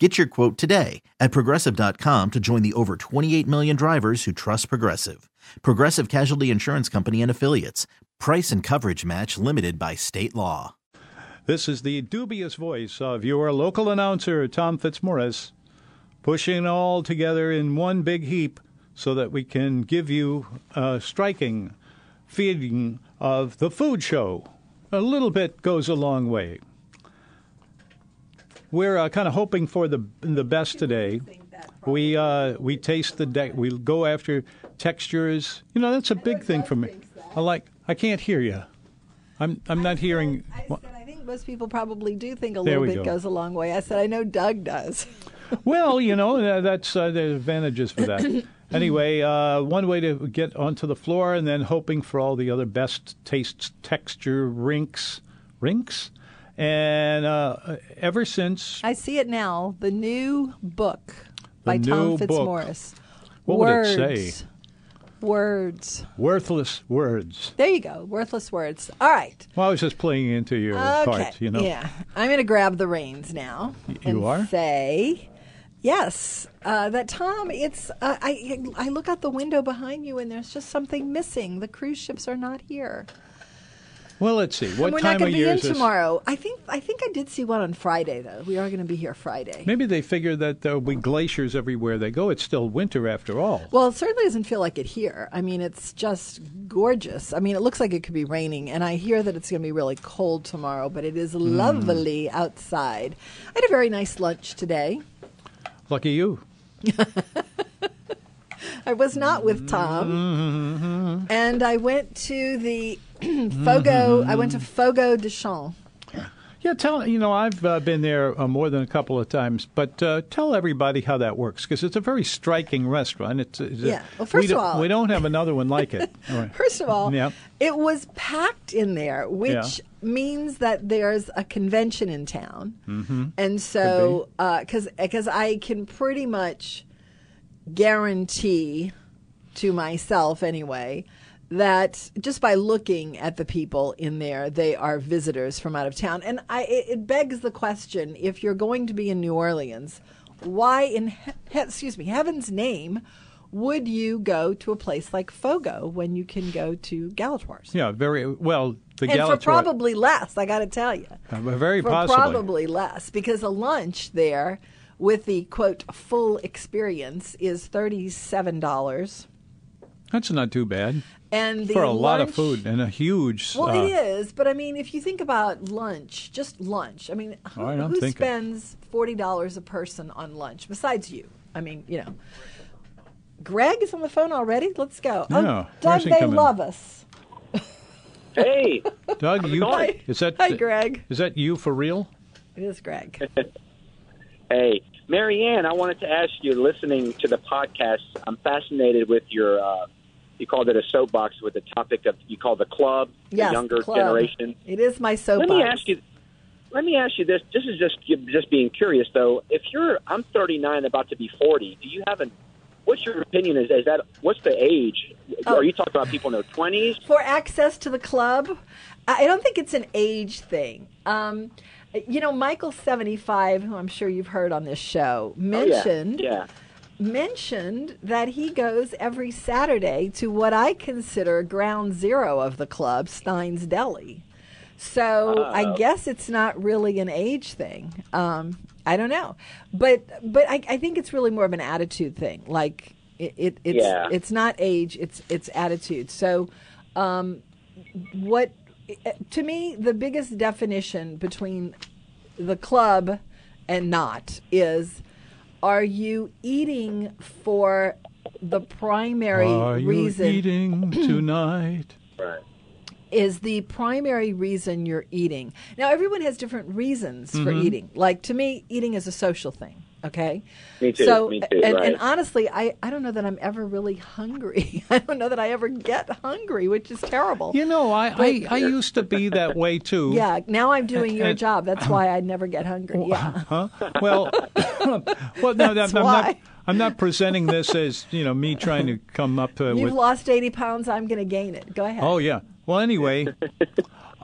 Get your quote today at progressive.com to join the over 28 million drivers who trust Progressive. Progressive Casualty Insurance Company and Affiliates. Price and coverage match limited by state law. This is the dubious voice of your local announcer, Tom Fitzmaurice, pushing all together in one big heap so that we can give you a striking feeding of the food show. A little bit goes a long way. We're uh, kind of hoping for the the best today. We uh, we taste the de- we go after textures. You know that's a big thing for me. I like. I can't hear you. I'm I'm not hearing. I said I think most people probably do think a little bit go. goes a long way. I said I know Doug does. Well, you know that's uh, there's advantages for that. Anyway, uh, one way to get onto the floor, and then hoping for all the other best taste, texture, rinks, rinks, and uh, ever since I see it now. The new book by new Tom. Fitzmaurice. What would it words. say? Words. worthless words. There you go. Worthless words. All right. Well, I was just playing into your Okay. part, you know. Yeah. I'm going to grab the reins now. you and are? Say, yes, uh, that Tom. It's uh, I. I look out the window behind you, and there's just something missing. The cruise ships are not here. Well, let's see. What and we're time not going to be in tomorrow. I think. I think I did see one on Friday though. We are going to be here Friday. Maybe they figure that there'll be glaciers everywhere they go. It's still winter after all. Well, it certainly doesn't feel like it here. I mean, it's just gorgeous. I mean, it looks like it could be raining, and I hear that it's going to be really cold tomorrow, but it is Hmm. lovely outside. I had a very nice lunch today. Lucky you. I was not with Tom, and I went to the Fogo. I went to Fogo de Chão. Yeah, tell you know I've uh, been there uh, more than a couple of times, but uh, tell everybody how that works because it's a very striking restaurant. It's, it's Yeah. Well, we first of don't, all- we don't have another one like it. Right. First of all, Yeah. it was packed in there, which Yeah. means that there's a convention in town, mm-hmm. and so because because I can pretty much guarantee to myself anyway that just by looking at the people in there, they are visitors from out of town, and I it, it begs the question: if you're going to be in New Orleans, why in he- excuse me heaven's name? Would you go to a place like Fogo when you can go to Galatoire's? Yeah, very well. The and for probably less, I got to tell you. uh, very For possibly. probably less, because a lunch there with the quote full experience is thirty-seven dollars, That's not too bad and the for a lot of food and a huge. Well, uh, it is, but I mean, if you think about lunch, just lunch. I mean, who, All right, I'm who spends forty dollars a person on lunch besides you? I mean, you know. Greg is on the phone already. Let's go. Yeah, oh, Doug, they coming? love us. Hey, Doug, you going? is that Hi, Greg. Is that you for real? It is Greg. hey, Marianne, I wanted to ask you, listening to the podcast, I'm fascinated with your, uh, you called it a soapbox with the topic of, you call the club, Yes, the younger club. generation. It is my soapbox. Let me ask you, let me ask you this. This is just, just being curious though. If you're, I'm 39, about to be 40, do you have an, what's your opinion? Is, is that, what's the age? Oh. Are you talking about people in their 20s? for access to the club. I I don't think it's an age thing. Um, you know, Michael seventy five, who I'm sure you've heard on this show, Oh, yeah. mentioned Yeah. mentioned that he goes every Saturday to what I consider ground zero of the club, Stein's Deli. So I Oh. guess it's not really an age thing. Um, I don't know, but but I, I think it's really more of an attitude thing. Like it, it it's Yeah. it's not age, it's it's attitude. So um, what to me the biggest definition between the club and not is are you eating for the primary Are you reason eating tonight? Right. is the primary reason you're eating. Now, everyone has different reasons for Mm-hmm. eating. Like to me, eating is a social thing. Okay. Me too, So, me too, and, right. and honestly, I, I don't know that I'm ever really hungry. I don't know that I ever get hungry, which is terrible. You know, I, I, I used to be that way too. yeah. Now I'm doing your And- job. That's why I never get hungry. Yeah. Huh? Well, well, no, That's I'm, I'm why. not. I'm not presenting this as you know me trying to come up uh, You've with. lost 80 pounds. I'm going to gain it. Go ahead. Oh yeah. Well, anyway,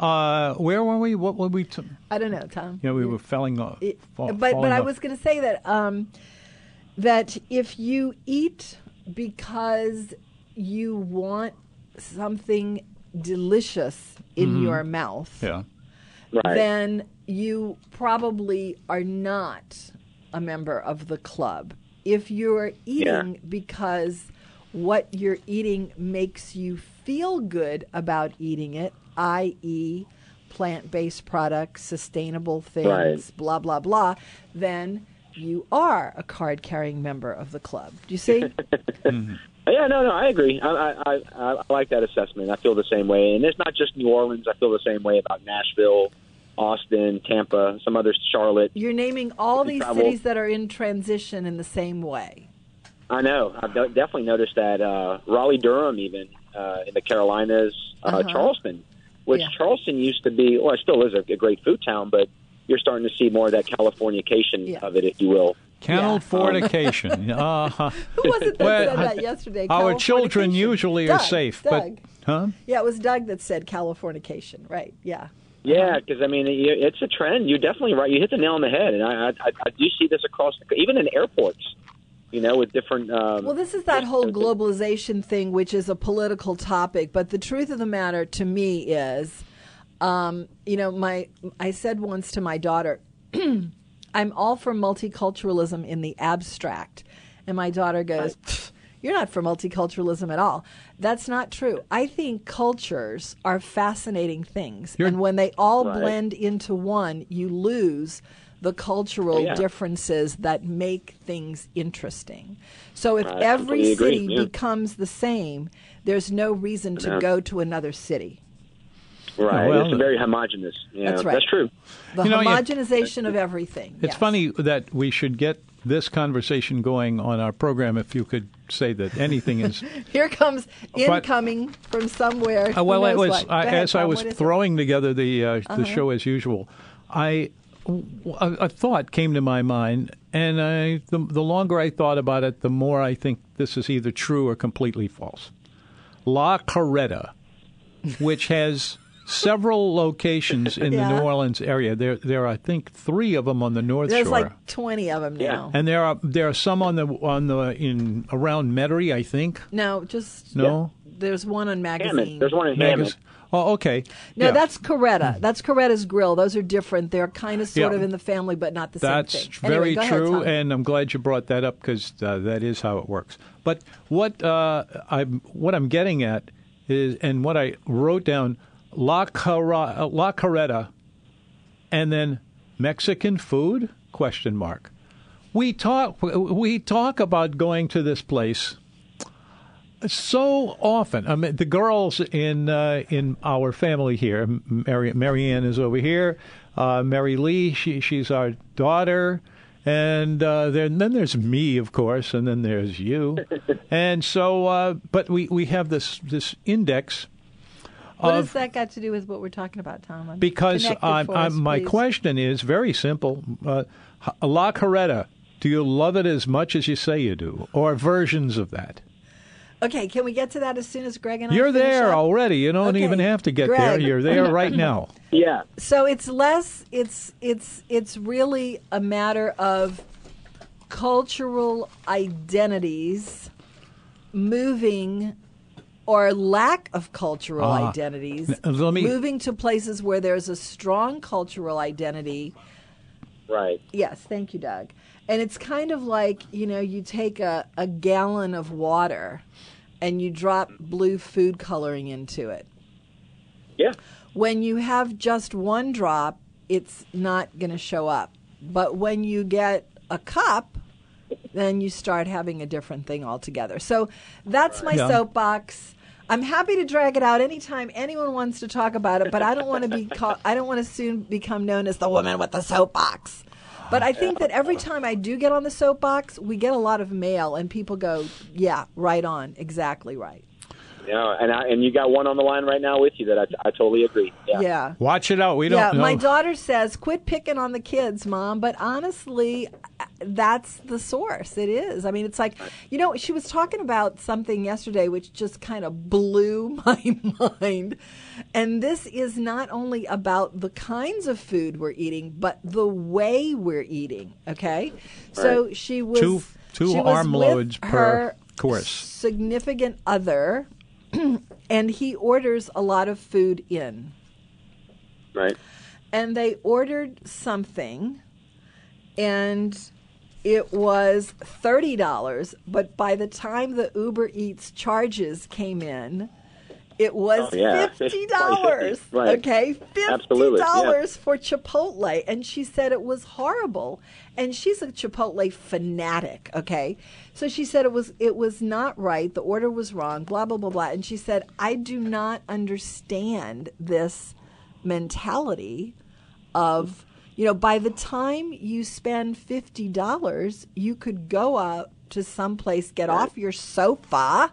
uh, where were we? What were we? T- I don't know, Tom. Yeah, know, we were falling off. It- fall- but but falling I was going to say that um, that if you eat because you want something delicious in your mouth, Mm-hmm. Yeah. Right. then you probably are not a member of the club. If you're eating because what you're eating makes you feel good about eating it, i.e., plant based products, sustainable things, Right. blah, blah, blah, then you are a card carrying member of the club. Do you see? Yeah, no, no, I agree. I, I, I, I like that assessment. I feel the same way, and it's not just New Orleans. I feel the same way about Nashville, Austin, Tampa, some others, Charlotte. You're naming all these travel- cities that are in transition in the same way. I know. I've definitely noticed that. Uh, Raleigh, Durham, even uh, in the Carolinas, uh, Uh-huh. Charleston, which Yeah. Charleston used to be. Well, it still is a, a great food town, but you're starting to see more of that Californication Yeah. of it, if you will. Californication. uh-huh. Who was it that Well, said that yesterday? Our children Californication. usually are safe, Doug. but huh? Yeah, it was Doug that said Californication, right? Yeah. Yeah, because I mean, it's a trend. You're definitely right. You hit the nail on the head, and I, I, I do see this across, the, even in airports. You know, with different. Um, Well, this is that whole globalization thing, which is a political topic. But the truth of the matter to me is, um, you know, my I said once to my daughter, I'm all for multiculturalism in the abstract. And my daughter goes, "Pfft, You're not for multiculturalism at all. That's not true. I think cultures are fascinating things. You're- and when they all Right. blend into one, you lose the cultural Yeah. differences that make things interesting. So if I every completely agree, city yeah. becomes the same, there's no reason to Yeah. go to another city. right. well, it's very homogenous. Yeah, That's right. That's true. The You know, you- homogenization of everything. It's yes. funny that we should get this conversation going on our program. If you could say that anything is Here comes But- incoming from somewhere. Uh, well, it was I, ahead, as I was what is it? throwing together the uh, Uh-huh. the show as usual. I a, a thought came to my mind, and I the, the longer I thought about it, the more I think this is either true or completely false. La Carreta, which has several locations in the New Orleans area. There, there are I think three of them on the North There's Shore. There's like 20 of them Yeah. now. and there are there are some on the on the in around Metairie, I think. No, just No, there's one on magazine. Hammond. There's one in Hammond. Magus- Oh, okay. No, Yeah. that's Carreta. That's Carreta's Grill. Those are different. They're kind of sort Yeah. of in the family, but not the That's same thing. That's very Anyway, go ahead, true, and I'm glad you brought that up because uh, that is how it works. But what uh, I'm what I'm getting at is, and what I wrote down, La, Cara, uh, La Carreta, and then Mexican food? Question mark. We talk we talk about going to this place so often. I mean, the girls in uh, in our family here, Mary Marianne is over here. Uh, Mary Lee, she she's our daughter, and uh, then then there's me, of course, and then there's you, and so. Uh, but we we have this this index what of has that got to do with what we're talking about, Tom? I'm because I'm, for I'm, us, my question is very simple. Uh, La Carreta, do you love it as much as you say you do, or versions of that? Okay, can we get to that as soon as Greg and I You're there up? already. You don't Okay. even have to get there. You're there right now. Yeah. So it's less. It's it's it's really a matter of cultural identities moving or lack of cultural Ah. identities N- let me- moving to places where there's a strong cultural identity Right. Yes, thank you, Doug. And it's kind of like, you know, you take a, a gallon of water and you drop blue food coloring into it. Yeah. When you have just one drop, it's not going to show up. But when you get a cup, then you start having a different thing altogether. So that's my Yeah. soapbox. I'm happy to drag it out anytime anyone wants to talk about it, but I don't want to be called, I don't want to soon become known as the woman with the soapbox. But I think that every time I do get on the soapbox, we get a lot of mail, and people go, "Yeah, right on, exactly right." Yeah, and I, and you got one on the line right now with you that I, I totally agree. Yeah. Yeah. Watch it out. We don't Yeah, know. my daughter says, "Quit picking on the kids, mom." But honestly, that's the source. It is. I mean, it's like you know, she was talking about something yesterday which just kind of blew my mind. And this is not only about the kinds of food we're eating, but the way we're eating. Okay, Right. so she was Two- two she was with per her course. Significant other, and he orders a lot of food in Right. and they ordered something and it was $30 but by the time the uber eats charges came in it was Oh, yeah. fifty dollars. right. Okay, fifty Absolutely, yeah. dollars for Chipotle, and she said it was horrible. And she's a Chipotle fanatic. Okay, so she said it was it was not right. The order was wrong. Blah blah blah blah. And she said, I do not understand this mentality of you know by the time you spend fifty dollars, you could go out to someplace, get off your sofa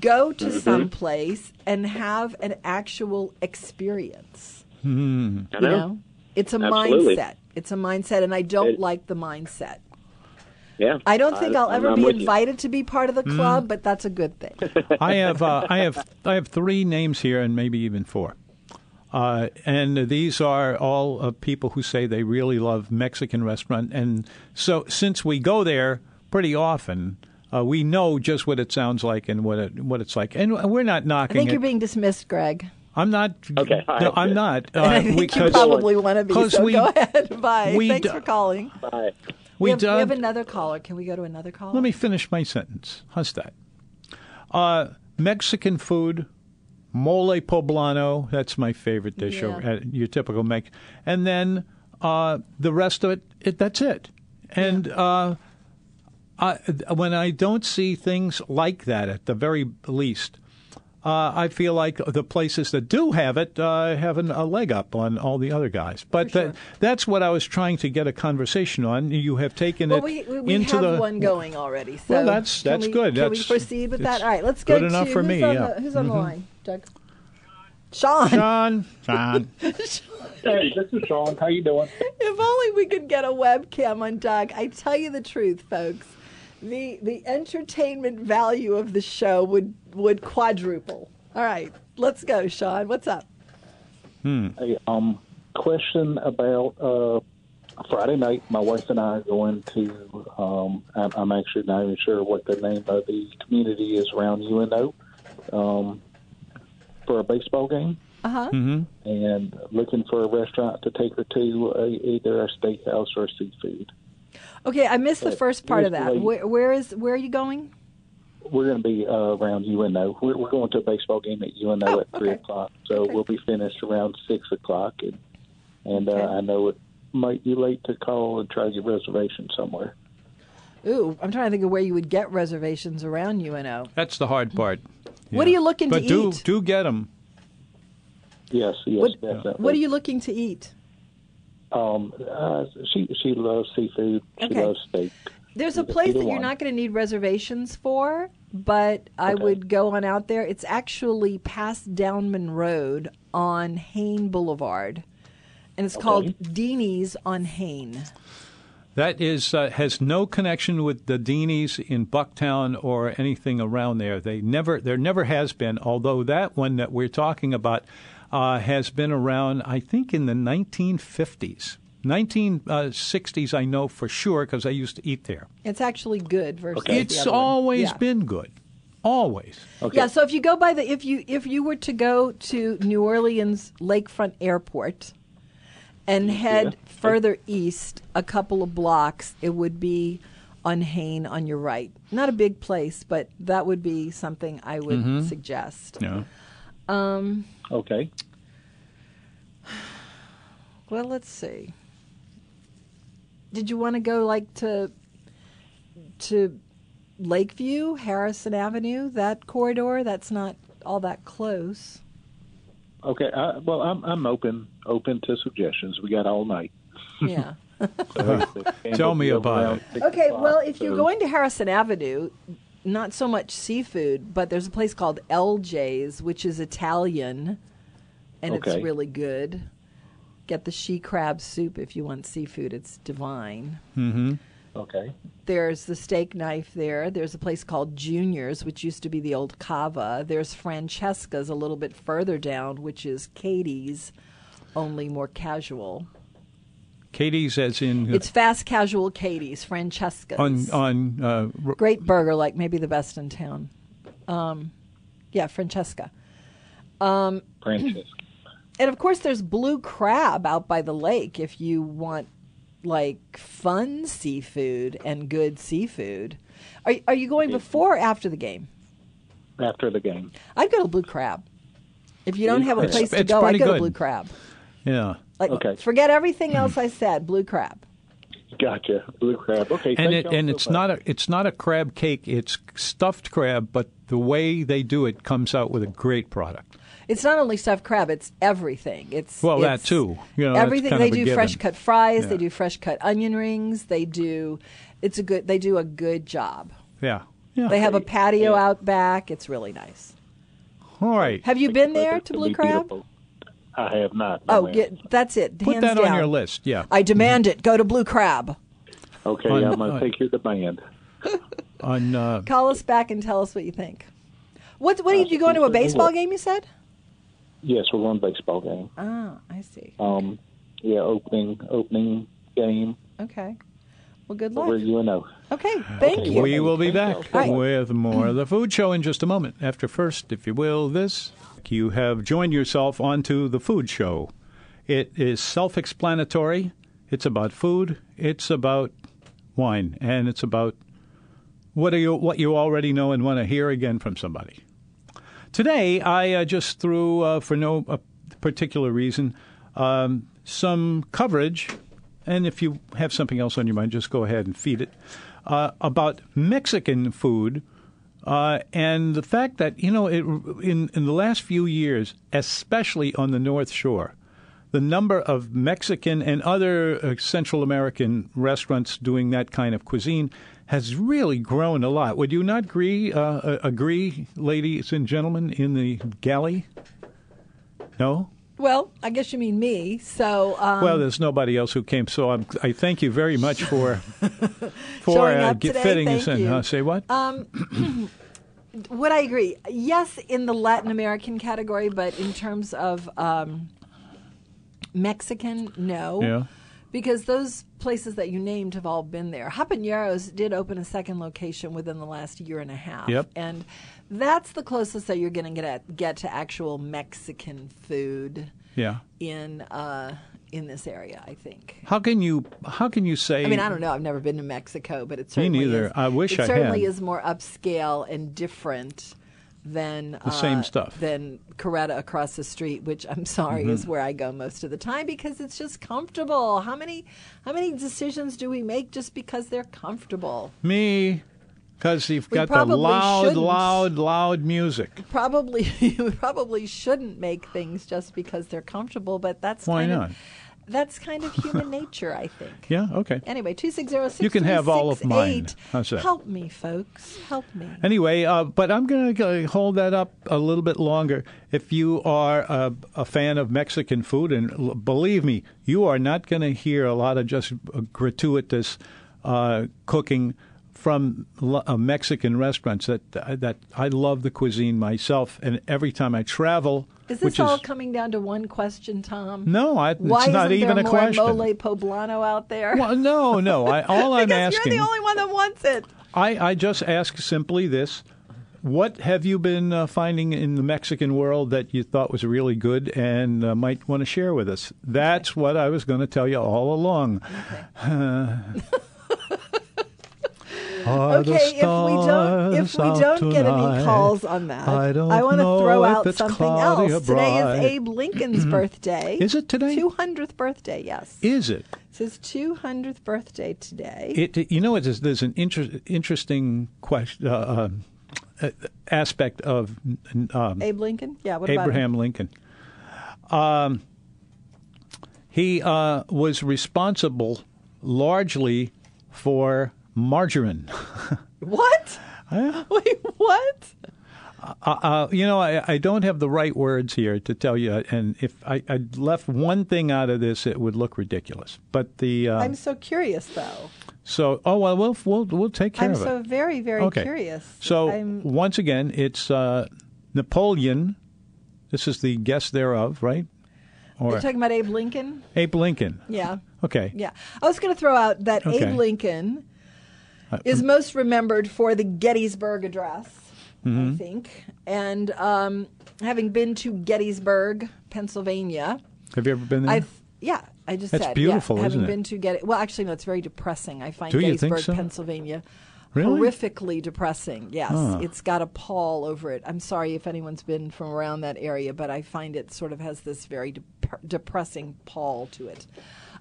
go to Mm-hmm. some place and have an actual experience. I You know. know, it's a Absolutely. mindset. It's a mindset, and I don't It- like the mindset. Yeah. I don't think I- I'll ever I'm be with you. invited to be part of the club, but that's a good thing. I have uh, I have I have three names here, and maybe even four. Uh, and these are all uh, people who say they really love Mexican restaurant, and so since we go there pretty often, uh, we know just what it sounds like and what it what it's like, and we're not knocking. I knocking think it. you're being dismissed, Greg. I'm not. Okay, all No, I'm not. Uh, And I think you because- probably want to be. 'cause So we- go ahead. Bye. we Thanks d- for calling. Bye. We, we have, we have another caller. Can we go to another caller? Let me finish my sentence. How's that? Uh, Mexican food, mole poblano. That's my favorite dish. Yeah. Your typical Mex. And then uh, the rest of it, it that's it. And uh, I, when I don't see things like that, at the very least, uh, I feel like the places that do have it uh, have an, a leg up on all the other guys. But that, that's what I was trying to get a conversation on. You have taken Well, it we, we, we into have the one going already. So Well, that's- that's we- good. Can we proceed with that? All right, let's go good enough to for who's me, On yeah. the, who's on the Mhm. line, Doug? Sean. Sean. John. Hey, this is Sean. How you doing? If only we could get a webcam on Doug. I tell you the truth, folks. The the entertainment value of the show would would quadruple. All right, let's go, Sean. What's up? Hmm. Hey, um, question about uh, Friday night. My wife and I are going to. Um, I'm, I'm actually not even sure what the name of the community is around UNO um, for a baseball game, Uh huh. and looking for a restaurant to take her to, uh, either a steakhouse or seafood. Okay, I missed the Uh, first part of that. Where, where is where are you going? We're going to be uh, around UNO. We're, we're going to a baseball game at UNO Oh, at three okay. o'clock, so Okay. we'll be finished around six o'clock. And and Okay. uh, I know it might be late to call and try to get reservations somewhere. Ooh, I'm trying to think of where you would get reservations around UNO. That's the hard part. What are you looking but to do, eat? do get them. Yes, yes, What- definitely. What are you looking to eat? Um, uh, she she loves seafood. She Okay. loves steak. There's a place either that you're one. not going to need reservations for, but I Okay. would go on out there. It's actually past Downman Road on Hayne Boulevard, and it's called Deanie's on Hayne. That is uh, has no connection with the Deanies in Bucktown or anything around there. They never there never has been. Although that one that we're talking about uh, has been around, I think, in the 1950s. 1960s, I know for sure because I used to eat there. It's actually good versus the It's other always Yeah. been good, always. Okay. Yeah, so if you go by the if you if you were to go to New Orleans Lakefront Airport and head further east a couple of blocks, it would be on Hayne on your right. Not a big place, but that would be something I would mm-hmm. suggest. Yeah. Um, okay. Well, let's see. Did you want to go like to to Lakeview, Harrison Avenue, that corridor? That's not all that close. Okay. I, well, I'm I'm open open to suggestions. We got all night. Yeah. Tell me about it. Okay, well, if you're going to Harrison Avenue, not so much seafood, but there's a place called LJ's, which is Italian, and it's really good. Get the she crab soup if you want seafood; it's divine. Mm-hmm. Okay. There's the steak knife there. There's a place called Junior's, which used to be the old Cava. There's Francesca's a little bit further down, which is Katie's, only more casual. Katie's, as in It's fast casual Katie's, Francesca's. on on uh, r- Great burger, like maybe the best in town. Um, yeah, Francesca. Francis. And of course, there's Blue Crab out by the lake if you want like fun seafood and good seafood. Are, are you going before or after the game? After the game. I'd go to Blue Crab. If you don't have a Crab. place to It's go, I'd pretty go to. Blue Crab. yeah. Like, Okay. forget everything else I said. Blue Crab. Gotcha. Blue crab. Okay. and it and so it's much. not a it's not a crab cake. It's stuffed crab, but the way they do it comes out with a great product. It's not only stuffed crab; it's everything. It's Well, that too. You know, everything. They do fresh cut fries. Yeah. They do fresh cut onion rings. They do. It's a good. They do a good job. Yeah. Yeah. They have a patio Yeah. out back. It's really nice. All right. Have you been there to Blue be Crab? beautiful. I have not. no, Oh, get, that's it. Put Hands that down. on your list. Yeah. I demand it. Go to Blue Crab. Okay, On- I'm going to take your demand. on uh, Call us back and tell us what you think. What? What did you go into a baseball game? You said. Yes, we're going to baseball game. Ah, I see. Um, yeah, opening opening game Okay. Well, good luck. over UNO. Okay. Thank Okay, you. we will be back All right. with more of the food show in just a moment. After first, if you will, this you have joined yourself onto the food show. It is self-explanatory. It's about food. It's about wine, and it's about what are you what you already know and want to hear again from somebody. Today, I uh, just threw, uh, for no uh, particular reason, um, some coverage, and if you have something else on your mind, just go ahead and feed it, uh, about Mexican food. Uh, and the fact that, you know, it, in, in the last few years, especially on the North Shore, the number of Mexican and other uh, Central American restaurants doing that kind of cuisine has really grown a lot. Would you not agree, uh, uh, agree, ladies and gentlemen, in the galley? No? Well, I guess you mean me. So. Um, well, there's nobody else who came, so I'm, I thank you very much for for uh, today, fitting us in. Huh? Say what? Would I agree? Yes, in the Latin American category, but in terms of um, Mexican, no. Yeah. Because those places that you named have all been there. Habaneros did open a second location within the last year and a half. Yep. And that's the closest that you're going to get at, get to actual Mexican food yeah. in uh, in this area, I think. How can you how can you say? I mean, I don't know. I've never been to Mexico, but it Me certainly neither. is. I wish it I certainly had. is more upscale and different than the same stuff. than Carreta across the street, which I'm sorry is Mm-hmm. where I go most of the time because it's just comfortable. How many how many decisions do we make just because they're comfortable? Me, because you've We got the loud, shouldn't. loud, loud music. Probably you probably shouldn't make things just because they're comfortable, but that's Why not? Of, that's kind of human nature, I think. Yeah. Okay. Anyway, two six zero six. You can have all of mine. Help me, folks. Help me. Anyway, uh, but I'm going to hold that up a little bit longer. If you are a, a fan of Mexican food, and believe me, you are not going to hear a lot of just uh, gratuitous uh, cooking from uh, Mexican restaurants. That that I love the cuisine myself, and every time I travel, Is this all is coming down to one question, Tom? no, I, it's Why not even there a question. mole poblano out there? Well, no, no. I, all I'm because asking. you're the only one that wants it. I, I just ask simply this. What have you been uh, finding in the Mexican world that you thought was really good and uh, might want to share with us? That's what I was going to tell you all along. The Okay, if we don't if we don't get any calls on that, I don't want to throw out something cloudy else. or Today is. Abe Lincoln's birthday. Is it today? Two hundredth birthday. Yes, Is it? it's his two hundredth birthday today. It, you know, it's, there's an inter- interesting question, uh, uh, aspect of um, Abe Lincoln. Yeah. What about? Abraham Lincoln. Um, he uh, was responsible largely for margarine. What? Wait, what? Uh, uh, you know, I, I don't have the right words here to tell you, and if I, I left one thing out of this, it would look ridiculous. But the uh, I'm so curious, though. so oh well, we'll we'll we'll take care I'm of so it. I'm so very, very Okay. curious. So I'm, once again, it's uh, Napoleon. This is the guest thereof, right? Or you're talking about Abe Lincoln? Abe Lincoln. Yeah. Okay. Yeah. I was going to throw out that Okay. Abe Lincoln is most remembered for the Gettysburg Address, Mm-hmm. I think. And um, having been to Gettysburg, Pennsylvania, Have you ever been there? I've, yeah, I just That's said. beautiful, yeah, isn't having it? been to Getty, well, actually, no, it's very depressing. I find Do Gettysburg, so? Pennsylvania, Really? horrifically depressing. Yes, it's got a pall over it. I'm sorry if anyone's been from around that area, but I find it sort of has this very dep- depressing pall to it.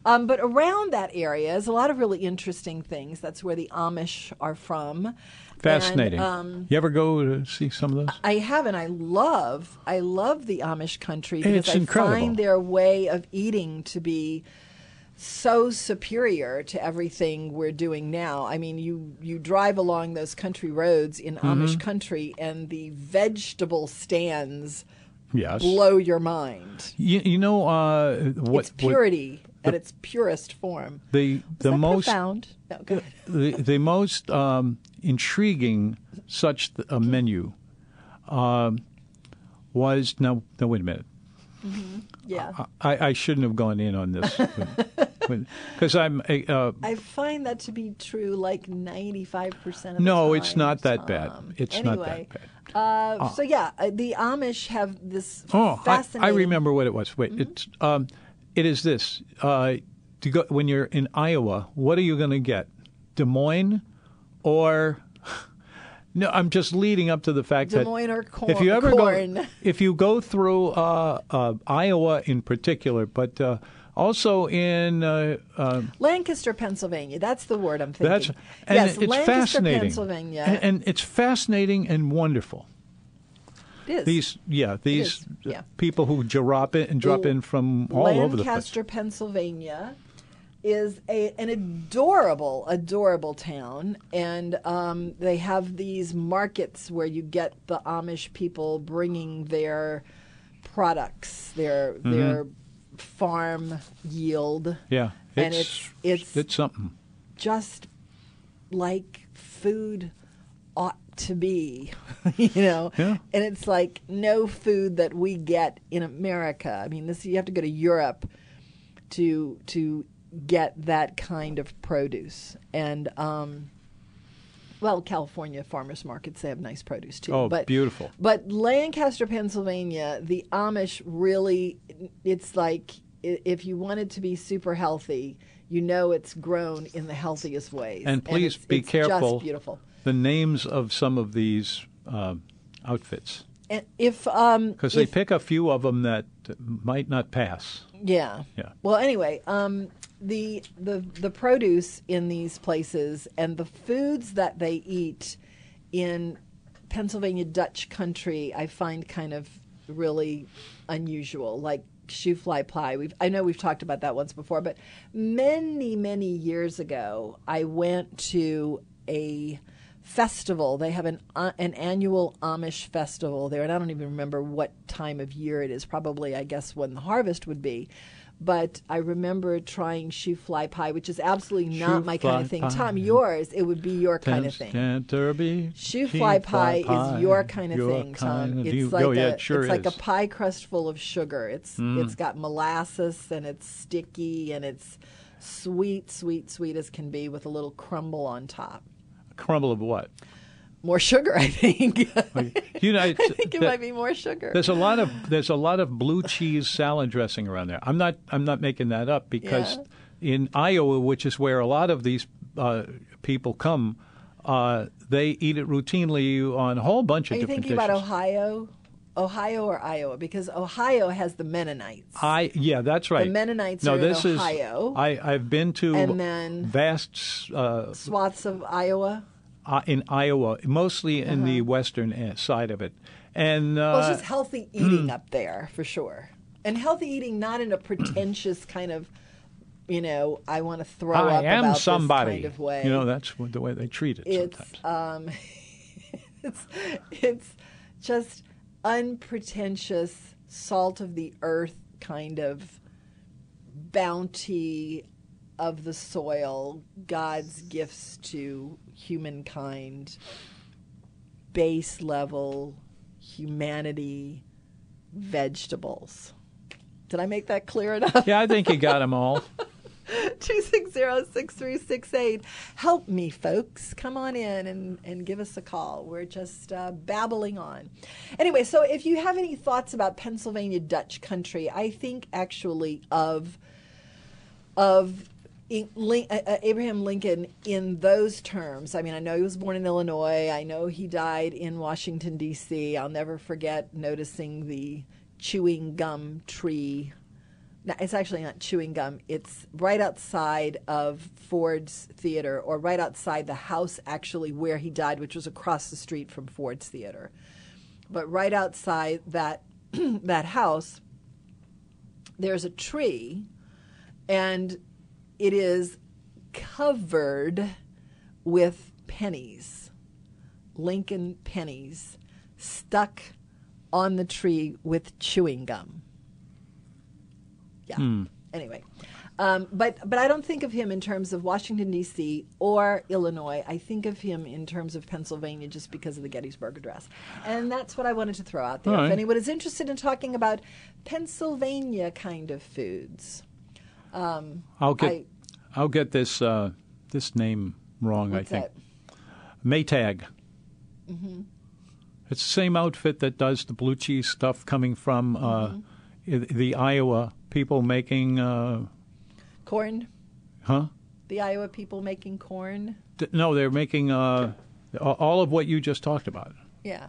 Um, but around that area is a lot of really interesting things. That's where the Amish are from. Fascinating. And, um, you ever go to see some of those? I haven't. I love. I love the Amish country because It's I incredible. find their way of eating to be so superior to everything we're doing now. I mean, you you drive along those country roads in Mm-hmm. Amish country, and the vegetable stands yes. blow your mind. You, you know uh, what? it's purity at its purest form. the the most profound? No, go ahead. the the most um, intriguing such th- a menu um, was no no wait a minute Yeah. I, I shouldn't have gone in on this because I'm uh, I find that to be true like 95% of the time. no it's not that bad it's anyway, not that bad Uh, so yeah, uh, the Amish have this oh I, fascinating. I remember what it was wait Mm-hmm. it's um, it is this uh, to go when you're in Iowa what are you going to get Des Moines or no I'm just leading up to the fact Des that Moines or corn. if you ever corn. go if you go through uh, uh, Iowa in particular, but uh, also in uh, uh, Lancaster, Pennsylvania. That's the word I'm thinking. that's and yes, it's Lancaster, fascinating, Pennsylvania. and, and it's fascinating and wonderful. These yeah these yeah. people who drop in and drop L- in from all over the place. Lancaster, Pennsylvania is a, an adorable, adorable town. And um, they have these markets where you get the Amish people bringing their products, their, Mm-hmm. their farm yield. Yeah, And it's it's- it's- it's something. just like food ought to be, you know. Yeah. And it's like no food that we get in America. I mean, this you have to go to Europe to to get that kind of produce. And um well, California farmers markets they have nice produce too. Oh, but beautiful. But Lancaster, Pennsylvania, the Amish really it's like if you wanted to be super healthy, you know it's grown in the healthiest ways. And please it's, be it's careful. Just beautiful. The names of some of these uh, outfits And if um because they pick a few of them that might not pass. Yeah. Yeah. Well, anyway, um, the the the produce in these places and the foods that they eat in Pennsylvania Dutch country, I find kind of really unusual. Like shoofly pie. We've I know we've talked about that once before, but many many years ago, I went to a festival. They have an uh, an annual Amish festival there, and I don't even remember what time of year it is. Probably, I guess, when the harvest would be. But I remember trying shoofly pie, which is absolutely not Shoe my kind of thing. pie. Tom, yours, it would be your kind of thing. Canterbury, Shoofly pie pie, is your kind of your thing, Tom. of- It's you- like oh, yeah, a it sure it's like a. Mm. pie crust full of sugar. It's it's got molasses and it's sticky and it's sweet, sweet, sweet as can be with a little crumble on top. Crumble of what? More sugar, I think. You know, I think it that- might be more sugar. There's a lot of there's a lot of blue cheese salad dressing around there. I'm not I'm not making that up because Yeah. in Iowa, which is where a lot of these uh, people come, uh, they eat it routinely on a whole bunch of Are you different thinking dishes. about Ohio? Ohio or Iowa? Because Ohio has the Mennonites. I yeah, that's right. The Mennonites no, are in this Ohio. is I I've been to And then- vast uh, Swaths of Iowa. uh, in Iowa, mostly in the western uh, side of it, and uh, Uh-huh. Well, it's just healthy eating up there for sure, and healthy eating not in a pretentious kind of you know, I want to throw I up am about somebody. this kind of way. You know, that's the way they treat it it's sometimes. um, it's it's just unpretentious, salt of the earth kind of bounty of the soil, God's gifts to humankind, base level humanity, vegetables. Did I make that clear enough? yeah, I think you got them all. 260-6368. Help me, folks. Come on in and, and give us a call. We're just uh, babbling on. Anyway, so if you have any thoughts about Pennsylvania Dutch country, I think actually of of uh, uh, Abraham Lincoln in those terms. I mean, I know he was born in Illinois. I know he died in Washington D.C. I'll never forget noticing the chewing gum tree no, it's actually not chewing gum. It's right outside of Ford's Theater, or right outside the house actually where he died, which was across the street from Ford's Theater. But right outside that that house, there's a tree, and it is covered with pennies, Lincoln pennies, stuck on the tree with chewing gum. Yeah. Anyway, um, but but I don't think of him in terms of Washington D.C. or Illinois. I think of him in terms of Pennsylvania, just because of the Gettysburg Address, and that's what I wanted to throw out there. All If anyone is interested in talking about Pennsylvania kind of foods, um, I'll get I- will get this uh, this name wrong. I think that? Maytag. Mm-hmm. It's the same outfit that does the blue cheese stuff coming from uh, Mm-hmm. The Iowa people making. Uh, Corn. huh? The Iowa people making corn. D- No, they're making uh, all of what you just talked about. Yeah.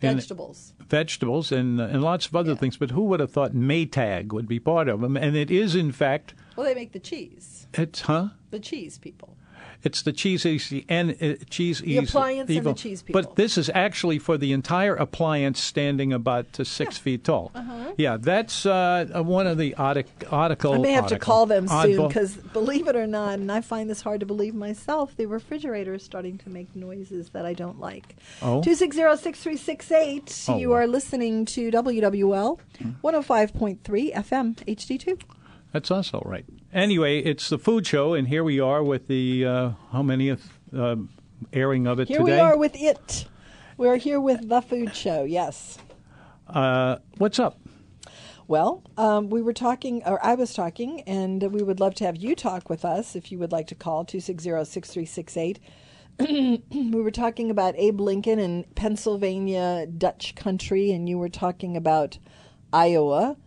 And- Vegetables. Vegetables and and lots of other Yeah. things, but who would have thought Maytag would be part of them? And it is, in fact, Well, they make the cheese. it's huh? The cheese people. It's the cheese easy and uh, cheese The easy. appliance and the cheese people. But this is actually for the entire appliance, standing about uh, six feet tall. Yeah, that's uh, one of the artic- article. I may have to call them soon because, believe it or not, and I find this hard to believe myself, the refrigerator is starting to make noises that I don't like. Oh. 260-6368. Oh, you are listening to WWL 105.3 FM HD2. That's us, all right. Anyway, it's the food show, and here we are with the uh, how many uh, airing of it Here today? we are with it. We're here with the food show. Yes. Uh, what's up? Well, um, we were talking, or I was talking, and we would love to have you talk with us if you would like to call 260 6368. We were talking about Abe Lincoln and Pennsylvania Dutch country, and you were talking about Iowa.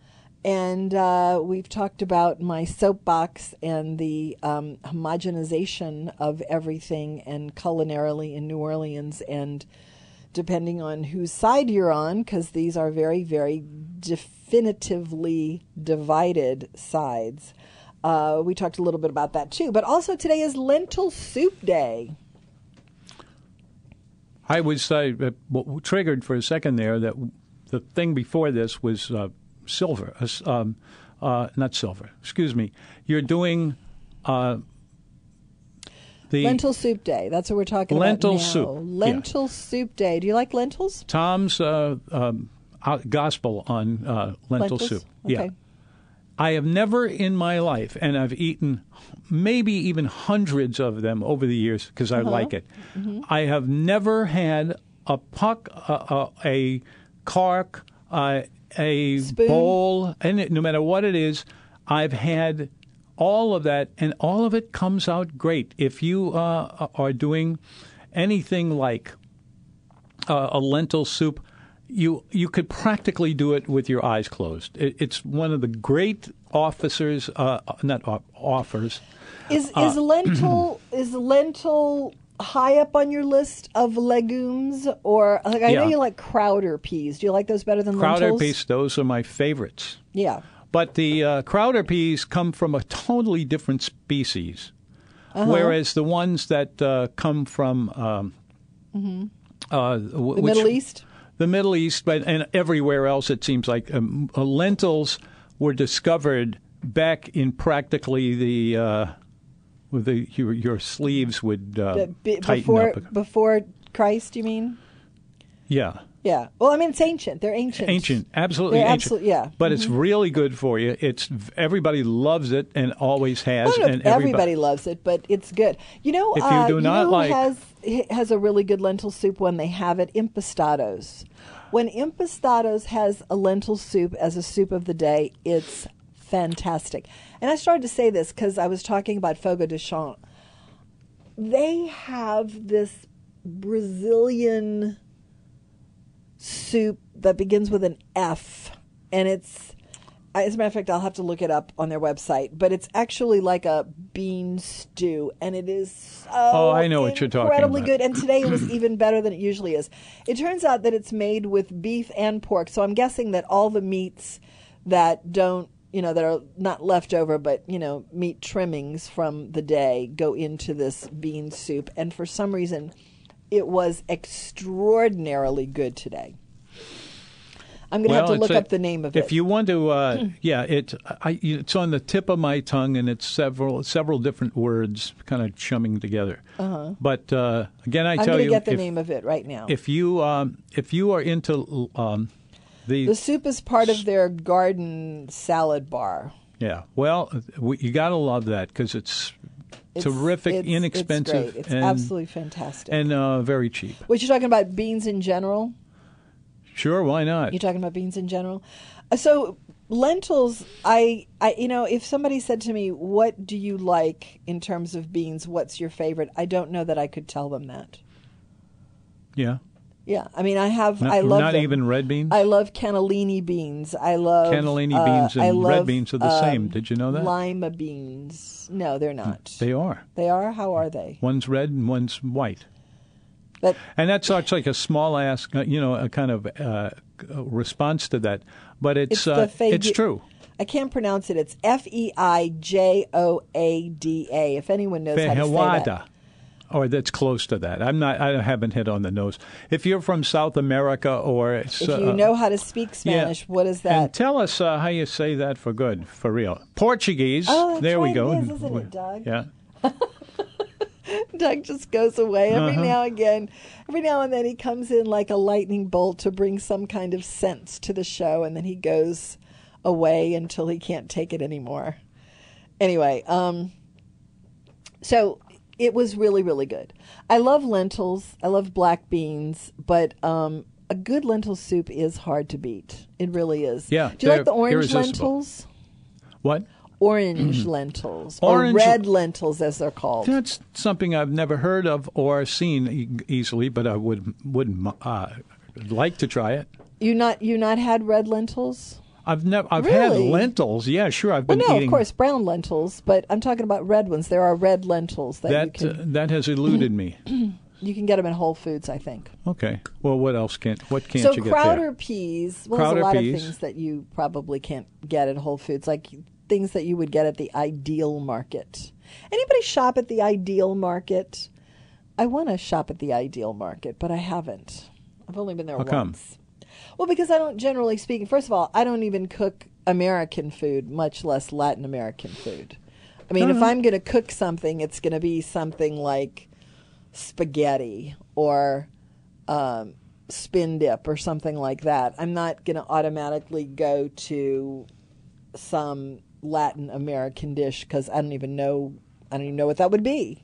And uh, we've talked about my soapbox and the um, homogenization of everything and culinarily in New Orleans and depending on whose side you're on, because these are very, very definitively divided sides. Uh, we talked a little bit about that too. But also, today is Lentil Soup Day. I was uh, uh, triggered for a second there that the thing before this was uh, silver. Uh, um, uh, not silver. Excuse me. You're doing uh, the Lentil Soup Day. That's what we're talking Lentil about now. soup, yeah. Lentil Soup Day. Do you like lentils? Tom's uh, um, uh, gospel on uh, lentil Lentils? soup. Okay. Yeah. I have never in my life, and I've eaten maybe even hundreds of them over the years because Uh-huh. I like it. Mm-hmm. I have never had a puck, a, a, a cork, uh, a Spoon? bowl, and it, no matter what it is, I've had all of that, and all of it comes out great. If you uh, are doing anything like uh, a lentil soup, you you could practically do it with your eyes closed. It, it's one of the great officers, uh, not offers. Is Uh, is lentil is lentil high up on your list of legumes, or like I know you like Crowder peas. Do you like those better than Lentils? Crowder lentils? peas, those are my favorites. Yeah. But the uh, Crowder peas come from a totally different species, Uh-huh. whereas the ones that uh, come from um, uh, w- Mm-hmm. The Middle East. the Middle East, but and everywhere else, it seems like um, uh, lentils were discovered back in practically the uh, the your, your sleeves would uh, Be- tighten before up. before Christ, you mean? Yeah, Yeah. Well, I mean, it's ancient. They're ancient. ancient, absolutely They're ancient. absolute- yeah. Mm-hmm. but it's really good for you. It's everybody loves it and always has. I don't know and if everybody loves it, but it's good. You know, If you uh, do not know like- has has a really good lentil soup when they have it. Impastato's. When Impastato's has a lentil soup as a soup of the day, it's fantastic. And I started to say this because I was talking about Fogo de Chão. They have this Brazilian soup that begins with an F, and it's uh, as a matter of fact, I'll have to look it up on their website, but it's actually like a bean stew, and it is so Oh, I know what you're talking incredibly good. And today it was even better than it usually is. It turns out that it's made with beef and pork, so I'm guessing that all the meats that don't, you know, that are not leftover, but you know, meat trimmings from the day go into this bean soup, and for some reason, it was extraordinarily good today. I'm going to Well, have to look a- up the name of it. If you want to, uh, yeah, it I, it's on the tip of my tongue, and it's several several different words kind of chumming together. Uh-huh. But uh, again, I I'm tell going to you, get the if, name of it right now. if you um, if you are into um, the, the soup is part of their garden salad bar. yeah, well, we, you got to love that because it's, terrific, it's- inexpensive, It's, great. it's and absolutely fantastic. and uh, very cheap. what you're talking about beans in general? Sure, why not? You're talking about beans in general. Uh, So lentils, I, I, you know, if somebody said to me, "What do you like in terms of beans? What's your favorite?" I don't know that I could tell them that. yeah, Yeah, I mean, I have, not, I love not them. even red beans. I love cannellini beans. I love Cannellini uh, beans and I red beans are the same. Did you know that? Lima beans. No, they're not. they are. They are. How are they? One's red and one's white. But And that's such like a small ask, uh, you know, a kind of uh, response to that. But it's It's uh, fag- it's true. I can't pronounce it. It's F E I J O A D A. If anyone knows how to say that. Or that's close to that. I'm not. I haven't hit on the nose. If you're from South America, or If you know how to speak Spanish, what is uh, And that? tell us uh, how you say that for good, for real. Portuguese. Oh, that's there we go. is, isn't it, Doug? Yeah. Doug just goes away every Uh-huh. now and again. Every now and then he comes in like a lightning bolt to bring some kind of sense to the show, and then he goes away until he can't take it anymore. Anyway, um, so it was really, really good. I love lentils. I love black beans, but um, a good lentil soup is hard to beat. It really is. Yeah, Do you like the orange lentils? What? Orange lentils, Orange- or red lentils, as they're called. That's something I've never heard of or seen e- easily, but I would wouldn't uh, like to try it. You not you not had red lentils? I've never. I've had lentils. Yeah, sure. I've been Well, no, eating of course brown lentils, but I'm talking about red ones. There are red lentils that, that. you uh, can that has eluded me. you can get them in Whole Foods, I think. Okay. Well, what else can't? What can't so you get Crowder there? peas. Well, Crowder there's a lot peas. of things that you probably can't get at Whole Foods, like things that you would get at the Ideal Market. Anybody shop at the Ideal Market? I want to shop at the Ideal Market, but I haven't. I've only been there How come? Once. Well, because I don't generally speaking. First of all, I don't even cook American food, much less Latin American food. I mean, Uh-huh. if I'm going to cook something, it's going to be something like spaghetti or um, spin dip or something like that. I'm not going to automatically go to some Latin American dish because I don't even know. I don't even know what that would be.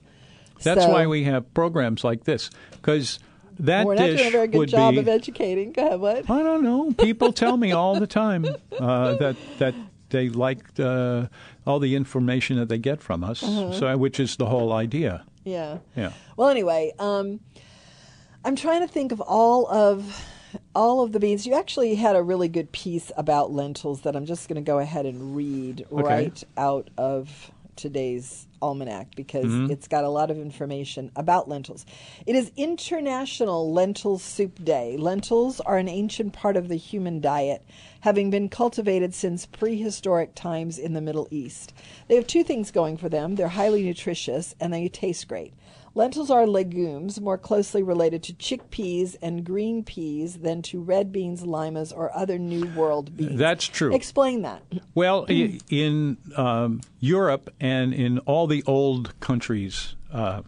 That's So- why we have programs like this because that We're not dish doing a very good job be. of educating. Go ahead, what? I don't know. People tell me all the time uh, that that they like uh, all the information that they get from us. Uh-huh. So, which is the whole idea. Yeah. Yeah. Well, anyway, um, I'm trying to think of all of all of the beans. You actually had a really good piece about lentils that I'm just going to go ahead and read Okay. right out of today's almanac because mm-hmm. it's got a lot of information about lentils. It is International Lentil Soup Day. Lentils are an ancient part of the human diet, having been cultivated since prehistoric times in the Middle East. They have two things going for them they're highly nutritious and they taste great. Lentils are legumes more closely related to chickpeas and green peas than to red beans, limas, or other New World beans. That's true. Explain that. Well, in um, Europe and in all the old countries, uh,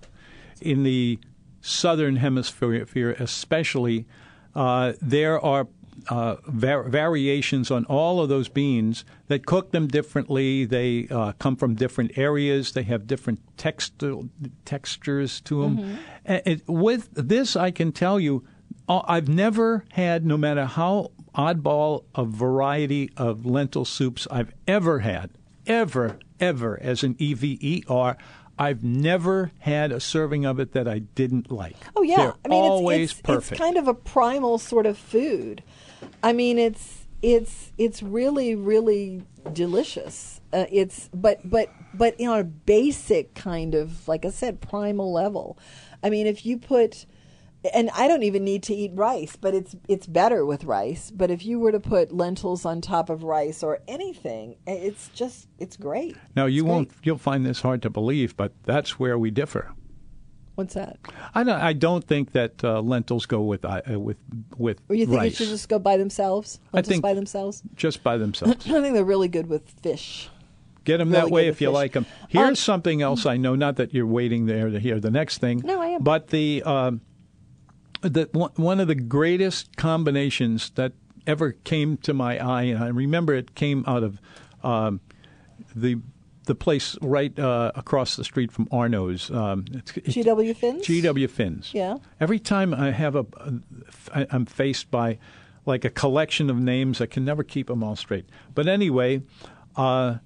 in the southern hemisphere especially, uh, there are uh, var- variations on all of those beans that cook them differently. They uh, come from different areas. They have different textu- textures to them. it, with this, I can tell you, uh, I've never had, no matter how oddball a variety of lentil soups I've ever had, ever, ever, as an E EVER, I've never had a serving of it that I didn't like. Oh yeah, They're I mean always it's, it's, perfect. It's kind of a primal sort of food. I mean, it's it's it's really really delicious. Uh, it's but but but on a basic kind of like I said primal level. I mean, if you put and I don't even need to eat rice, but it's it's better with rice. But if you were to put lentils on top of rice or anything, it's just it's great. now you It's won't. great. You'll find this hard to believe, but that's where we differ. What's that? I don't. I don't think that uh, lentils go with uh, with with Or you think rice it should just go by themselves? I think- by themselves. just by themselves. I think they're really good with fish. Get them Really that way if you fish. like them. Here's Um, something else I know. Not that you're waiting there to hear the next thing. No, I am. But the um, the one one of the greatest combinations that ever came to my eye, and I remember it came out of um, the the place right uh, across the street from Arnaud's. Um, GW Fins. GW Fins. Yeah. Every time I have a, I- I'm faced by like a collection of names, I can never keep them all straight. But anyway, uh,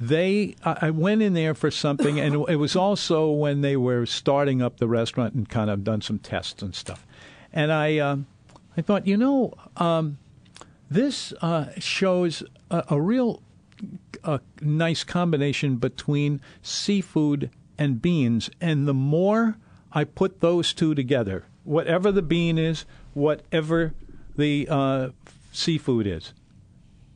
they, I went in there for something, and it was also when they were starting up the restaurant and kind of done some tests and stuff. And I, um I thought, you know, um, this uh, shows a, a real a nice combination between seafood and beans. And the more I put those two together, whatever the bean is, whatever the uh, seafood is,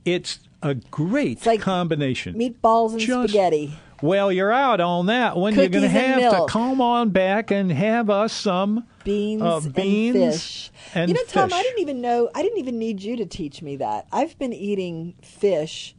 it's a great like combination. Meatballs and Just- spaghetti. Well, you're out on that one. You're going to Cookies have to come on back and have us some Beans, uh, beans and fish. and you know, Tom, fish. I didn't even know. I didn't even need you to teach me that. I've been eating fish,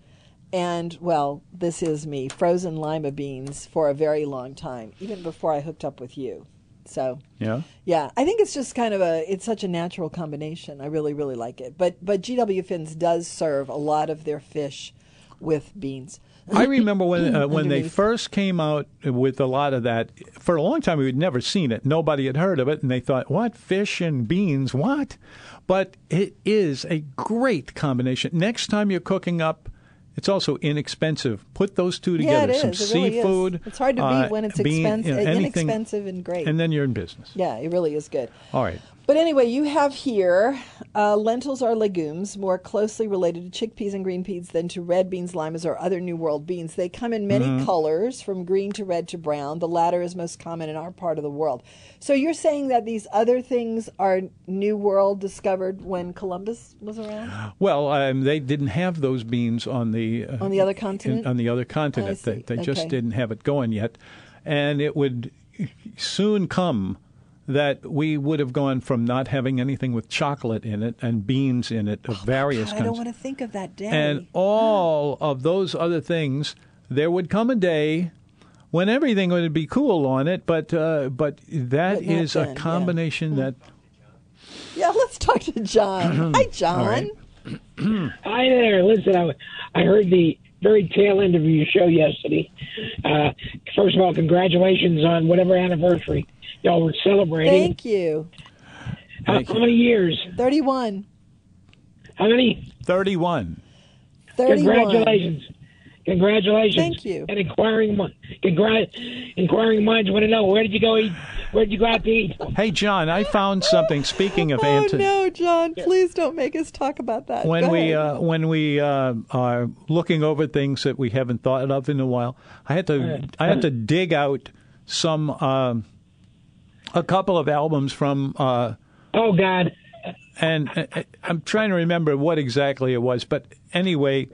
and well, this is me frozen lima beans for a very long time, even before I hooked up with you. So Yeah. yeah, I think it's just kind of a. It's such a natural combination. I really, really like it. But but GW Fins does serve a lot of their fish with beans. I remember when uh, when they first came out with a lot of that. For a long time, we had never seen it. Nobody had heard of it, and they thought, "What fish and beans? What?" But it is a great combination. Next time you're cooking up, it's also inexpensive. Put those two Yeah, together. it Some. It really seafood. It's hard to beat uh, when it's expensive, you know, anything, inexpensive and great. and then you're in business. yeah, it really is good. All right. But anyway, you have here uh, lentils are legumes more closely related to chickpeas and green peas than to red beans, limas, or other New World beans. They come in many Mm-hmm. colors, from green to red to brown. The latter is most common in our part of the world. So you're saying that these other things are New World discovered when Columbus was around? Well, um, they didn't have those beans on the uh, On the other continent? in- on the other continent. They, they just didn't have it going yet, and it would soon come that we would have gone from not having anything with chocolate in it and beans in it of various Oh, God, I don't kinds, want to think of that day. and all of those other things. There would come a day when everything would be cool on it, but uh, but that But is then, a yeah. combination that yeah, let's talk to John. Hi, John. right. Hi there. Listen, I, I heard the very tail end of your show yesterday. Uh, first of all, congratulations on whatever anniversary y'all were celebrating. Thank you. how, Thank how you. many years? 31. How many? thirty-one. 31. Congratulations. Congratulations. Thank you. And inquiring, mi- congrat, inquiring minds want to know where did you go eat? Where did you go out to eat? Hey, John, I found something. Speaking of Oh Anton, no, John! Please don't make us talk about that. when Go we uh, when we uh, are looking over things that we haven't thought of in a while, I had to I had to dig out some um, a couple of albums from uh, Oh God. and uh, I'm trying to remember what exactly it was, but anyway,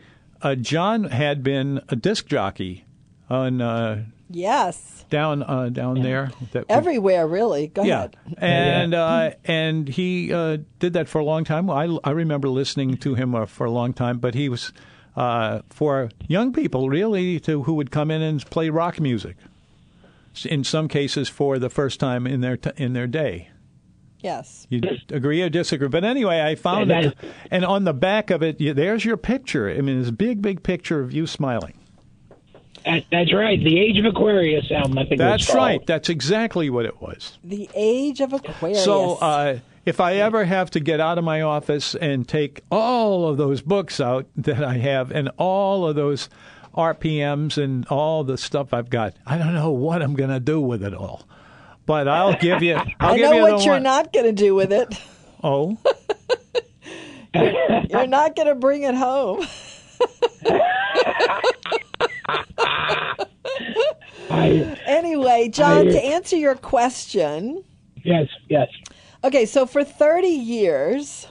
uh, John had been a disc jockey on uh, Yes. down uh, down there. That we- Everywhere, really. Go yeah, ahead. and uh, and he uh, did that for a long time. I I remember listening to him uh, for a long time, but he was uh, for young people really to who would come in and play rock music. In some cases, for the first time in their t- in their day. Yes. You agree or disagree? But anyway, I found Yeah, it, and on the back of it, you, there's your picture. I mean, this big, big picture of you smiling. That, that's right. The Age of Aquarius album, I think. it was That's right. That's exactly what it was. The age of Aquarius. So, uh, if I ever have to get out of my office and take all of those books out that I have and all of those RPMs and all the stuff I've got, I don't know what I'm going to do with it all. But I'll give you. I'll I give know you what you're one- not going to do with it. Oh, You're not going to bring it home. I, Anyway, John, I- to answer your question, yes, yes. okay, so for 30 years,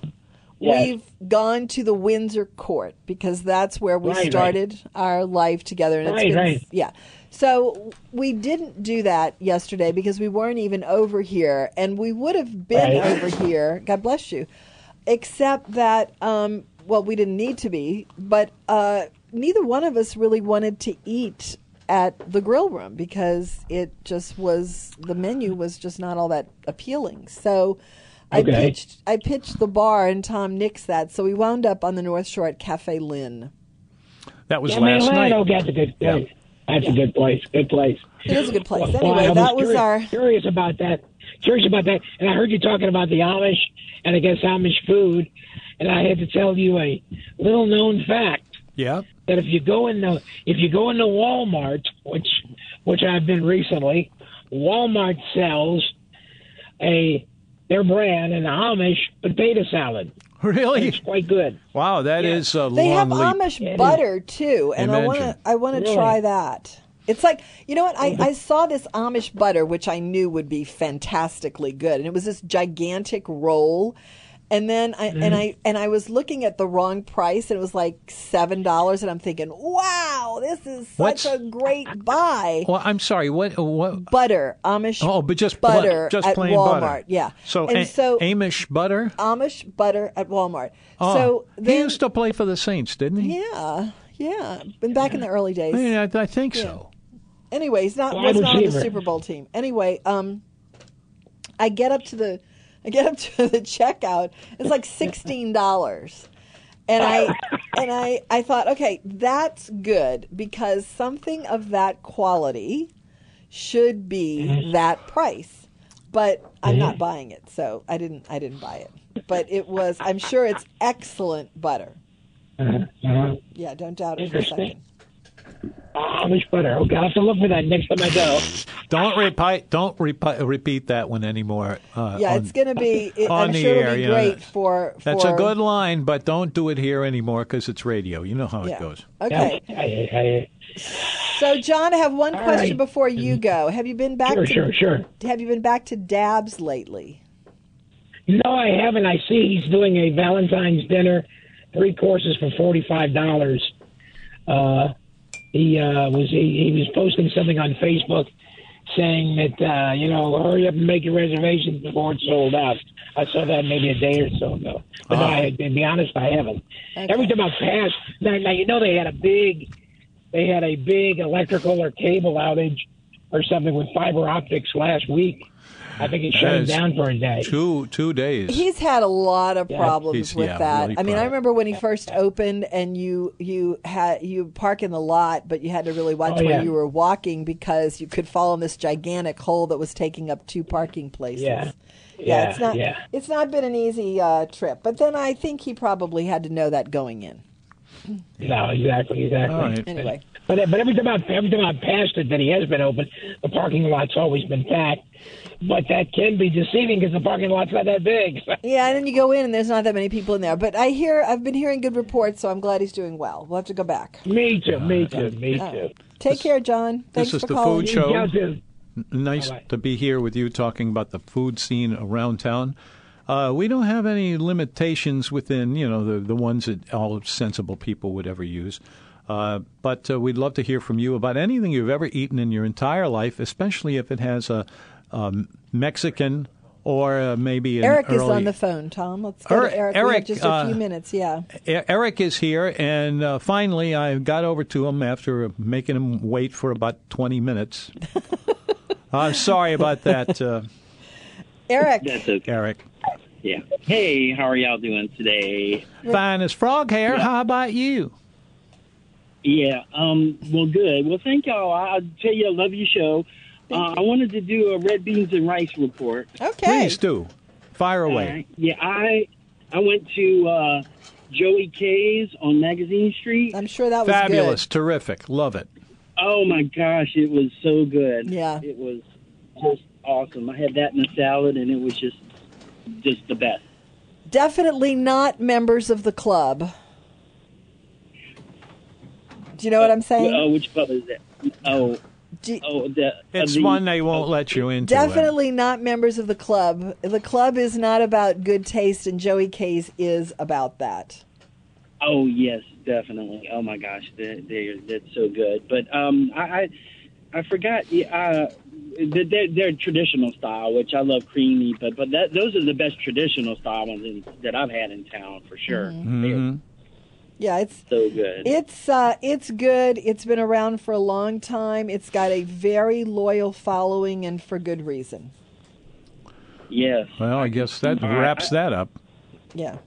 Yes. we've gone to the Windsor Court because that's where we Right, right. started our life together. And it's Right, been, right. Yeah. So we didn't do that yesterday because we weren't even over here, and we would have been Right. over here. God bless you. Except that, um, well, we didn't need to be, but uh, neither one of us really wanted to eat at the grill room because it just was the menu was just not all that appealing. So I pitched I pitched the bar and Tom nixed that. So we wound up on the North Shore at Cafe Lynn. that was Yeah, last man, night. Lano, that's a good place. That's a good place. Good place. It is a good place. Well, Anyway, that was curious, our curious about that. Curious about that, and I heard you talking about the Amish, and I guess Amish food, and I had to tell you a little known fact Yeah. that if you go in the if you go into Walmart, which which I've been recently, Walmart sells a their brand an Amish potato salad. Really? It's quite good. Wow, that Yeah. is a They have leap. Amish It is. butter too, and I want to I want to Really? try that. It's like you know what I, mm-hmm. I saw this Amish butter, which I knew would be fantastically good, and it was this gigantic roll. And then I Mm-hmm. and I and I was looking at the wrong price, and it was like seven dollars, and I'm thinking, wow, this is such What's- a great buy. Well, I'm sorry. What? What? butter, Amish Oh, but just bl- butter just at plain Walmart. butter. Yeah. So, and a- so Amish butter. Amish butter at Walmart. Oh, so he used to play for the Saints, didn't he? yeah, yeah, been back in the early days. Yeah, I, I think so. Anyway, he's not Wide was not on the. Super Bowl team. Anyway, um, I get up to the I get up to the checkout. It's like sixteen dollars. And I and I I thought, okay, that's good because something of that quality should be Mm-hmm. that price. But I'm not buying it, so I didn't I didn't buy it. But it was I'm sure it's excellent butter. Uh-huh. Yeah, don't doubt it for a Interesting. second. Amish butter. Okay, I'll have to look for that next time I go. Don't repeat. Don't repi- repeat that one anymore. Uh, Yeah, on- it's going to be. It, on I'm the sure air, it'll be you know, great that- for, for. That's a good line, but don't do it here anymore because it's radio. You know how Yeah. it goes. Okay, Yeah, yeah, yeah, so John, I have one All question right. before you go. Have you been back Sure, to sure, sure. Have you been back to Dabs lately? No, I haven't. I see he's doing a Valentine's dinner, three courses for forty five dollars. Uh, he uh, was he, he was posting something on Facebook saying that uh, you know hurry up and make your reservations before it's sold out. I saw that maybe a day or so ago. But no, I, to be honest, I haven't. Okay. Every time I pass, now, now you know they had a big, they had a big electrical or cable outage or something with fiber optics last week. I think it shut it down for a day. Two two days. He's had a lot of problems He's- with yeah, that. really I mean, I remember when he first opened, and you you had you park in the lot, but you had to really watch Oh, where yeah. you were walking because you could fall in this gigantic hole that was taking up two parking places. Yeah. yeah, Yeah, it's not yeah. it's not been an easy uh, trip. But then I think he probably had to know that going in. No, exactly, exactly. All right. Anyway. But but every time I every time I've passed it that he has been open, the parking lot's always been packed. But that can be deceiving because the parking lot's not that big. Yeah, and then you go in and there's not that many people in there. But I hear I've been hearing good reports, so I'm glad he's doing well. We'll have to go back. me too, me too, me too. right. Take care, John. Thanks this is for the calling. food show. Nice Bye-bye. to be here with you talking about the food scene around town. Uh, we don't have any limitations within, you know, the, the ones that all sensible people would ever use. Uh, but uh, we'd love to hear from you about anything you've ever eaten in your entire life, especially if it has a um, Mexican or uh, maybe an Eric early... is on the phone, Tom. Let's go Er- to Eric. we Eric, have just a uh, few minutes. Yeah. Eric is here, and uh, finally I got over to him after making him wait for about 20 minutes. I'm sorry about that, uh, Eric. That's okay. Eric. Yeah. Hey, how are y'all doing today? Fine as frog hair. How about you? Yeah. Um. Well, good. Well, thank y'all. I- I'll tell you, I love your show. Uh, I wanted to do a red beans and rice report. Okay. Please do. Fire away. right. Yeah. I I went to uh, Joey K's on Magazine Street. I'm sure that was Fabulous. Terrific. Love it. Oh my gosh, it was so good. Yeah. It was just awesome. I had that in a salad, and it was just just the best. Definitely not members of the club. Do you know what I'm saying? Oh, which club is that? Oh, Do- oh, the, It's the, one they won't let you into. Definitely not members of the club. The club is not about good taste, and Joey K's is about that. Oh yes, definitely. Oh my gosh, they they that's so good. But um, I I, I forgot. Uh, they're, they're traditional style, which I love creamy. But but that those are the best traditional style ones in, that I've had in town for sure. Mhm. Yeah, it's so good. it's uh, it's good. It's been around for a long time. It's got a very loyal following, and for good reason. yes. Well, I guess that All right. wraps that up. Yeah.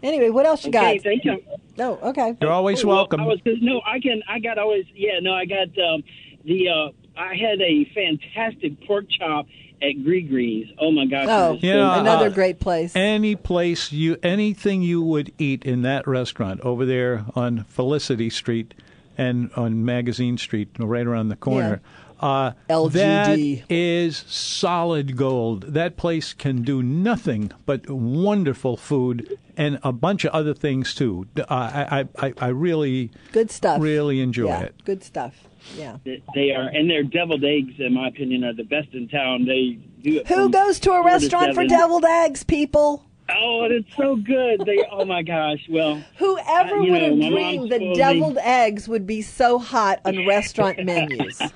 Anyway, what else you Okay, got? thank you. No, okay. You're always Oh, well, welcome. I was, no, I can. I got always. Yeah, no, I got um, the. Uh, I had a fantastic pork chop at Grigri's. Oh my gosh! Oh, Yeah, another uh, great place. Any place you, anything you would eat in that restaurant over there on Felicity Street and on Magazine Street, right around the corner. Uh, LGD. That is solid gold. That place can do nothing but wonderful food and a bunch of other things too. Uh, I, I, I, I really, good stuff. really enjoy yeah, it. good stuff. Yeah. They are, and their deviled eggs, in my opinion, are the best in town. They do it. Who goes to a restaurant for deviled eggs, people? Oh, it's so good. They. oh my gosh. Well, Whoever Uh, would know, have dreamed that told me- deviled eggs would be so hot on restaurant menus?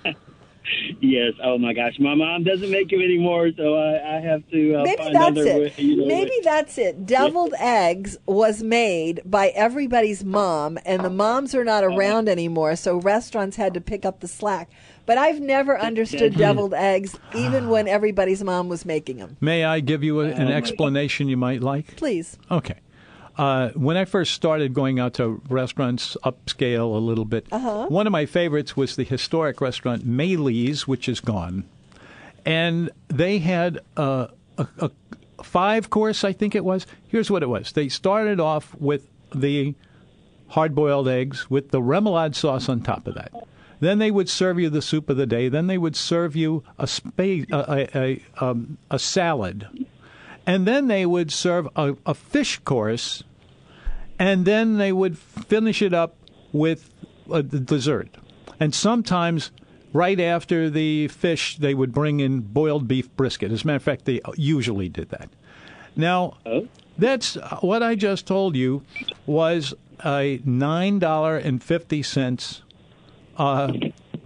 yes. Oh my gosh. My mom doesn't make them anymore, so I, I have to. Uh, Maybe find that's other it. way, you know, Maybe way- that's it. Deviled eggs was made by everybody's mom, and the moms are not around anymore, so restaurants had to pick up the slack. But I've never understood deviled eggs, even when everybody's mom was making them. May I give you a, an explanation you might like? Please. Okay. Uh, when I first started going out to restaurants, upscale a little bit, one of my favorites was the historic restaurant Maylie's, which is gone. And they had uh, a, a five course, I think it was. Here's what it was they started off with the hard boiled eggs with the remoulade sauce on top of that. Then they would serve you the soup of the day. Then they would serve you a, spa- a, a, a, um, a salad and then they would serve a, a fish course, and then they would finish it up with a dessert. And sometimes, right after the fish, they would bring in boiled beef brisket. As a matter of fact, they usually did that. Now, that's what I just told you was a nine dollar and fifty cents uh,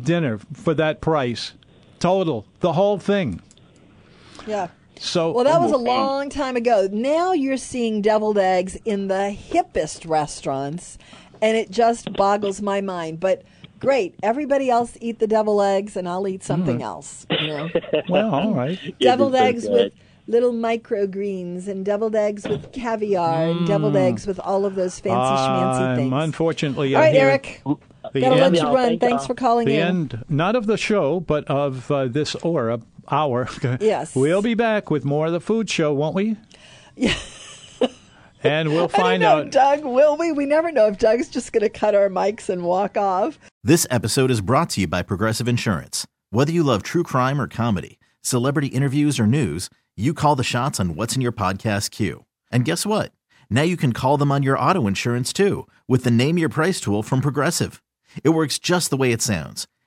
dinner for that price, total, the whole thing. Yeah. So Well, that was a long time ago. Now you're seeing deviled eggs in the hippest restaurants, and it just boggles my mind. But great, everybody else eat the deviled eggs, and I'll eat something Mm-hmm. else. You know, well, all right. deviled is so eggs with little microgreens, and deviled eggs with caviar, and deviled eggs with all of those fancy schmancy I'm things. unfortunately, all I right, hear Eric, the gotta let end, you y'all. run. Thank Thanks y'all. for calling the in. end, not of the show, but of uh, this aura hour. Yes. we'll be back with more of the food show, won't we? Yeah. and we'll I don't find know, out. Doug. Will we? We never know if Doug's just going to cut our mics and walk off. This episode is brought to you by Progressive Insurance. Whether you love true crime or comedy, celebrity interviews or news, you call the shots on what's in your podcast queue. And guess what? Now you can call them on your auto insurance too with the Name Your Price tool from Progressive. It works just the way it sounds.